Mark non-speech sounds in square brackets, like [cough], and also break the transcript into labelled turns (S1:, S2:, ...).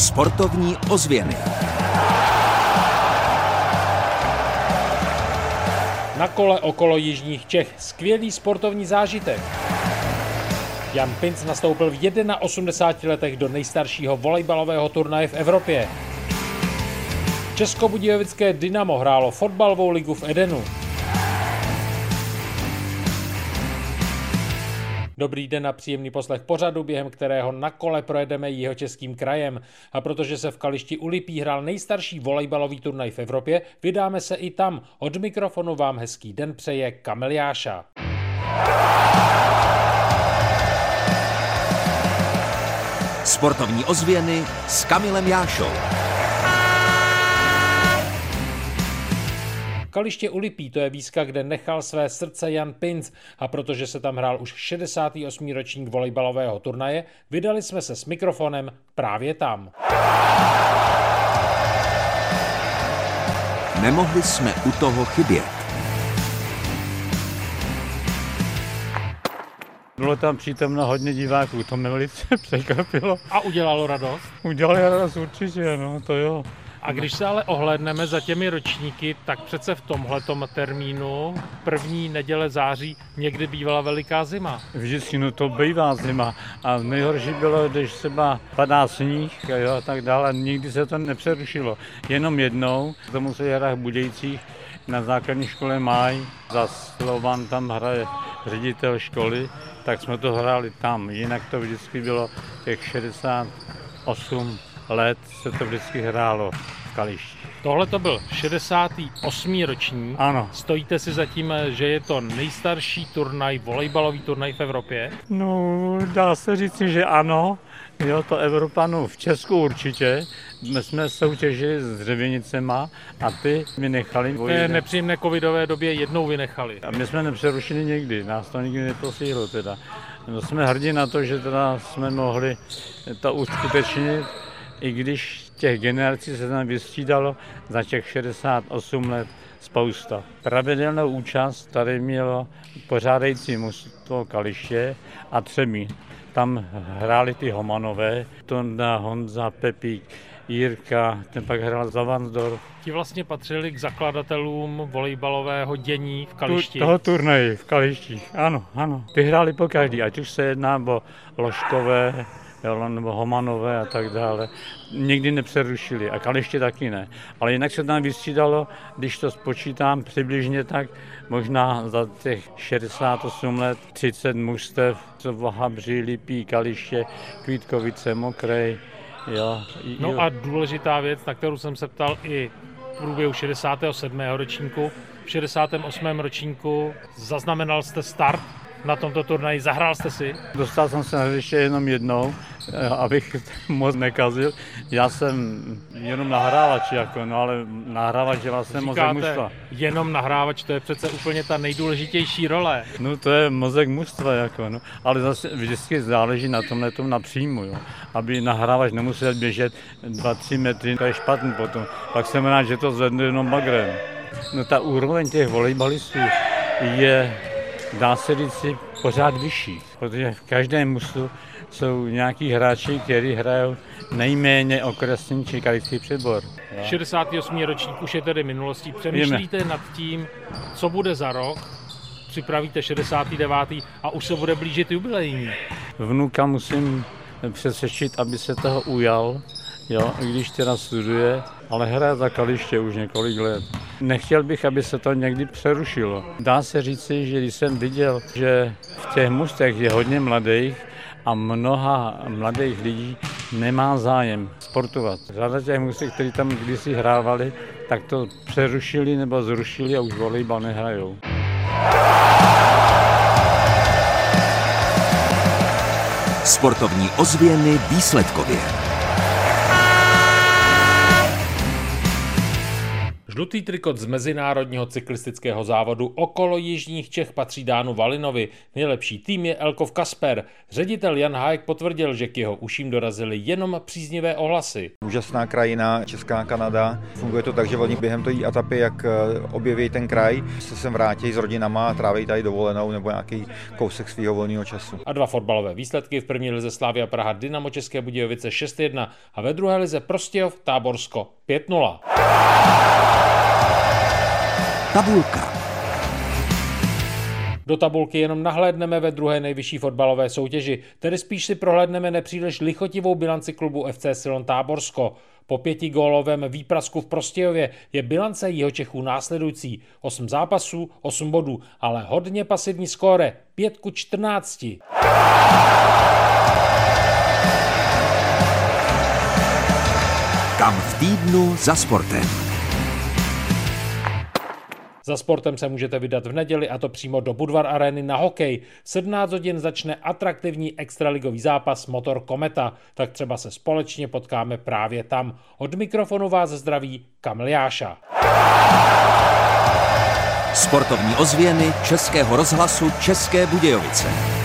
S1: Sportovní ozvěny.
S2: Na kole okolo Jižních Čech skvělý sportovní zážitek. Jan Pinc nastoupil v 81 letech do nejstaršího volejbalového turnaje v Evropě. Českobudějovické Dynamo hrálo fotbalovou ligu v Edenu. Dobrý den a příjemný poslech pořadu, během kterého na kole projedeme jeho českým krajem. A protože se v Kališti Ulipí hrál nejstarší volejbalový turnaj v Evropě, vydáme se i tam. Od mikrofonu vám hezký den přeje Kamil Jáša.
S1: Sportovní ozvěny s Kamilem Jášou.
S2: Kaliště Ulipí to je výzka, kde nechal své srdce Jan Pinc a protože se tam hrál už 68. ročník volejbalového turnaje, vydali jsme se s mikrofonem právě tam.
S1: Nemohli jsme u toho chybět.
S3: Bylo tam přítomno hodně diváků, to mě velice [laughs] překvapilo.
S2: A udělalo radost?
S3: Udělali radost určitě, no to jo.
S2: A když se ale ohlédneme za těmi ročníky, tak přece v tomhletom termínu první neděle září někdy bývala veliká zima.
S3: Vždycky, no to bývá zima. A nejhorší bylo, když třeba padá sníh a jo, tak dále. Nikdy se to nepřerušilo. Jenom jednou, to musí hrát v Budějcích, na základní škole Máj, za Slovan tam hraje ředitel školy, tak jsme to hráli tam. Jinak to vždycky bylo těch 68 let se to vždycky hrálo v Kališti.
S2: Tohle to byl 68. ročník.
S3: Ano.
S2: Stojíte si za tím, že je to nejstarší turnaj, volejbalový turnaj v Evropě?
S3: No, dá se říct, že ano. Jo, to Evropanů v Česku určitě. My jsme soutěžili s dřevěnicema a ty mi nechali.
S2: V té nepříjemné covidové době jednou vynechali.
S3: A my jsme nepřerušili nikdy, nás to nikdy neposíhlo teda. No, jsme hrdí na to, že teda jsme mohli to uskutečnit i když těch generací se tam vystřídalo za těch 68 let spousta. Pravidelnou účast tady mělo pořádající mužstvo Kaliště a Třemí. Tam hráli ty Homanové, Tonda, Honza, Pepík, Jirka, ten pak hrál za Vansdorf.
S2: Ti vlastně patřili k zakladatelům volejbalového dění v Kališti.
S3: Tu, toho turnaji v Kališti, ano, ano. Ty hráli po každý, ať už se jedná o Ložkové, jo, nebo Homanové a tak dále. Nikdy nepřerušili a Kaliště taky ne. Ale jinak se tam vystřídalo, když to spočítám přibližně tak, možná za těch 68 let 30 mužstev, co Vahabří, Lipí, Kaliště, Kvítkovice, Mokrej, Jo,
S2: no a důležitá věc, na kterou jsem se ptal i v průběhu 67. ročníku. V 68. ročníku zaznamenal jste start na tomto turnaji. Zahrál jste si?
S3: Dostal jsem se na hřiště jenom jednou, eh, abych [laughs] moc nekazil. Já jsem jenom nahrávač, jako, no ale nahrávač je vlastně Říkáte, mozek mužstva.
S2: jenom nahrávač, to je přece úplně ta nejdůležitější role.
S3: No to je mozek mužstva, jako, no. ale zase vždycky záleží na tomhle tom napříjmu, jo. aby nahrávač nemusel běžet 2-3 metry, to je špatný potom. Pak jsem rád, že to zvedne jenom bagrem. No ta úroveň těch volejbalistů je dá se říci, pořád vyšší, protože v každém musu jsou nějaký hráči, kteří hrajou nejméně okresní či krajský přebor.
S2: 68. ročník už je tedy minulostí. Přemýšlíte Víme. nad tím, co bude za rok, připravíte 69. a už se bude blížit jubilejní.
S3: Vnuka musím přesvědčit, aby se toho ujal, jo, i když teda studuje, ale hraje za kaliště už několik let. Nechtěl bych, aby se to někdy přerušilo. Dá se říci, že když jsem viděl, že v těch mustech je hodně mladých a mnoha mladých lidí nemá zájem sportovat. Řada těch mustech, kteří tam kdysi hrávali, tak to přerušili nebo zrušili a už volejbal nehrajou.
S1: Sportovní ozvěny výsledkově.
S2: Žlutý trikot z mezinárodního cyklistického závodu okolo Jižních Čech patří Dánu Valinovi. Nejlepší tým je Elkov Kasper. Ředitel Jan Hájek potvrdil, že k jeho uším dorazily jenom příznivé ohlasy.
S4: Úžasná krajina, Česká Kanada. Funguje to tak, že oni během té etapy, jak eh, objeví ten kraj, se sem vrátí s rodinama a tráví tady dovolenou nebo nějaký kousek svého volného času.
S2: A dva fotbalové výsledky v první lize Slávia Praha Dynamo České Budějovice 6-1 a ve druhé lize Prostějov Táborsko 5-0.
S1: Tabulka.
S2: Do tabulky jenom nahlédneme ve druhé nejvyšší fotbalové soutěži, tedy spíš si prohlédneme nepříliš lichotivou bilanci klubu FC Silon Táborsko. Po pětigólovém výprasku v Prostějově je bilance Jihočechů následující. 8 zápasů, 8 bodů, ale hodně pasivní skóre, 5 ku 14.
S1: Kam v týdnu za sportem.
S2: Za sportem se můžete vydat v neděli a to přímo do Budvar Areny na hokej. V 17 hodin začne atraktivní extraligový zápas Motor Kometa, tak třeba se společně potkáme právě tam. Od mikrofonu vás zdraví Kamil Jáša.
S1: Sportovní ozvěny Českého rozhlasu České Budějovice.